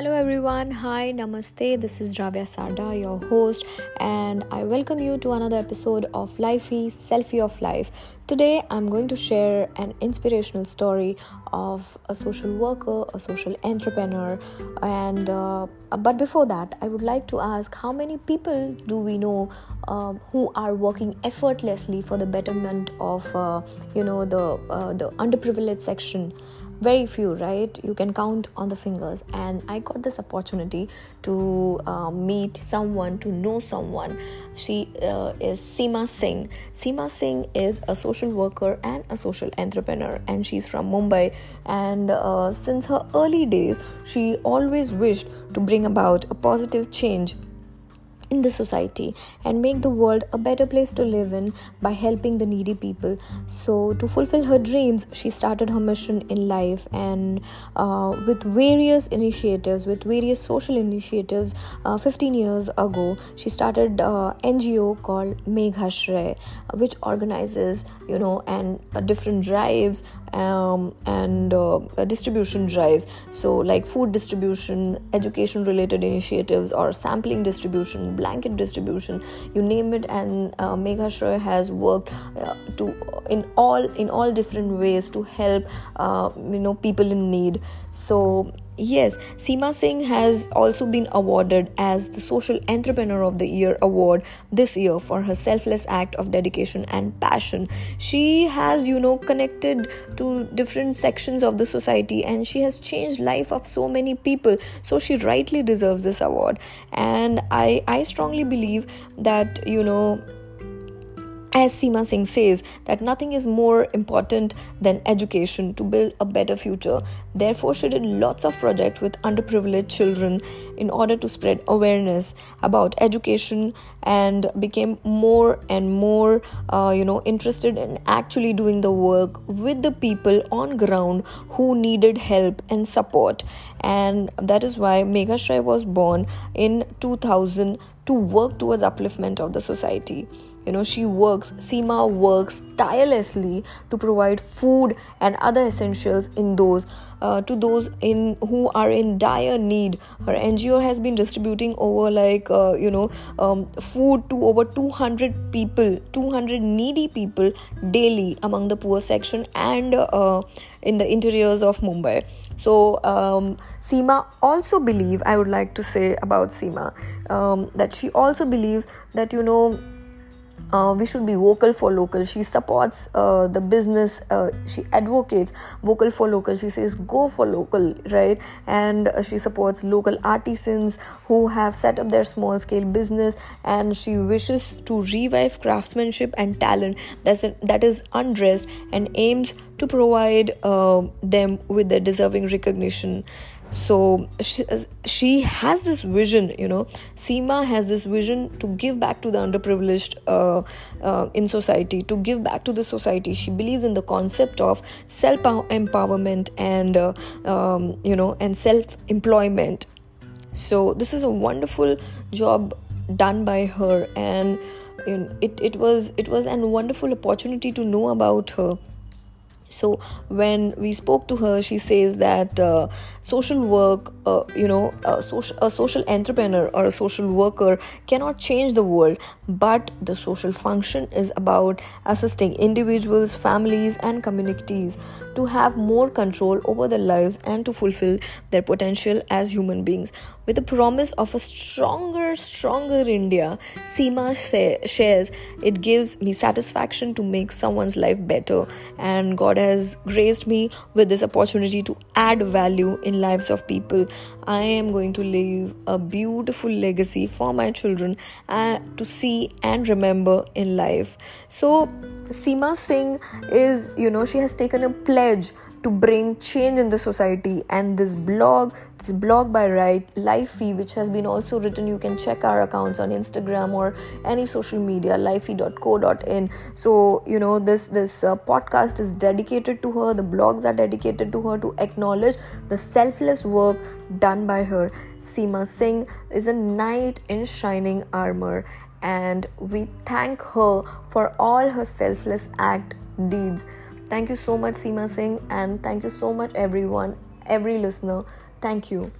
Hello everyone, hi, namaste. This is Dravya Sarda, your host, and I welcome you to another episode of Lifey Selfie of Life. Today, I'm going to share an inspirational story of a social worker, a social entrepreneur, and uh, but before that, I would like to ask how many people do we know um, who are working effortlessly for the betterment of uh, you know the uh, the underprivileged section very few right? You can count on the fingers. And i got this opportunity to uh, meet someone to know someone. She uh, is seema singh. Seema singh is a social worker and a social entrepreneur and she's from mumbai. And uh, since her early days she always wished to bring about a positive change in the society and make the world a better place to live in by helping the needy people. So, to fulfill her dreams, she started her mission in life and uh, with various initiatives, with various social initiatives. Uh, 15 years ago, she started uh, NGO called Meghashrey, which organizes, you know, and uh, different drives um, and uh, distribution drives. So, like food distribution, education related initiatives, or sampling distribution blanket distribution you name it and uh, Meghashrey has worked uh, to in all in all different ways to help uh, you know people in need so Yes, Seema Singh has also been awarded as the Social Entrepreneur of the Year award this year for her selfless act of dedication and passion. She has, you know, connected to different sections of the society and she has changed life of so many people. So she rightly deserves this award. And I I strongly believe that, you know, as Seema Singh says, that nothing is more important than education to build a better future. Therefore, she did lots of projects with underprivileged children in order to spread awareness about education and became more and more, uh, you know, interested in actually doing the work with the people on ground who needed help and support. And that is why Meghashrey was born in 2000 to work towards upliftment of the society. You know she works seema works tirelessly to provide food and other essentials in those uh, to those in who are in dire need. Her ngo has been distributing over like uh, you know um, food to over 200 people 200 needy people daily among the poor section and uh, in the interiors of mumbai. So um, seema also believe i would like to say about seema um, that she also believes that you know uh, we should be vocal for local. She supports uh, the business uh, she advocates vocal for local. She says go for local right? And uh, she supports local artisans who have set up their small scale business and she wishes to revive craftsmanship and talent. That's that is undressed and aims to provide uh, them with the deserving recognition so she, she has this vision you know. Seema has this vision to give back to the underprivileged uh, uh, in society to give back to the society. She believes in the concept of self empowerment and uh, um, you know and self employment so this is a wonderful job done by her and it, it was it was a wonderful opportunity to know about her so when we spoke to her she says that uh, social work uh, you know a a social entrepreneur or a social worker cannot change the world but the social function is about assisting individuals families and communities to have more control over their lives and to fulfill their potential as human beings with the promise of a stronger stronger india seema shares it gives me satisfaction to make someone's life better and god has graced me with this opportunity to add value in lives of people. I am going to leave a beautiful legacy for my children uh, to see and remember in life. So, Seema Singh is, you know, she has taken a pledge to bring change in the society and this blog this blog by right lifey which has been also written you can check our accounts on instagram or any social media lifey.co.in so you know this this uh, podcast is dedicated to her the blogs are dedicated to her to acknowledge the selfless work done by her seema singh is a knight in shining armor and we thank her for all her selfless act deeds Thank you so much, Seema Singh, and thank you so much, everyone, every listener. Thank you.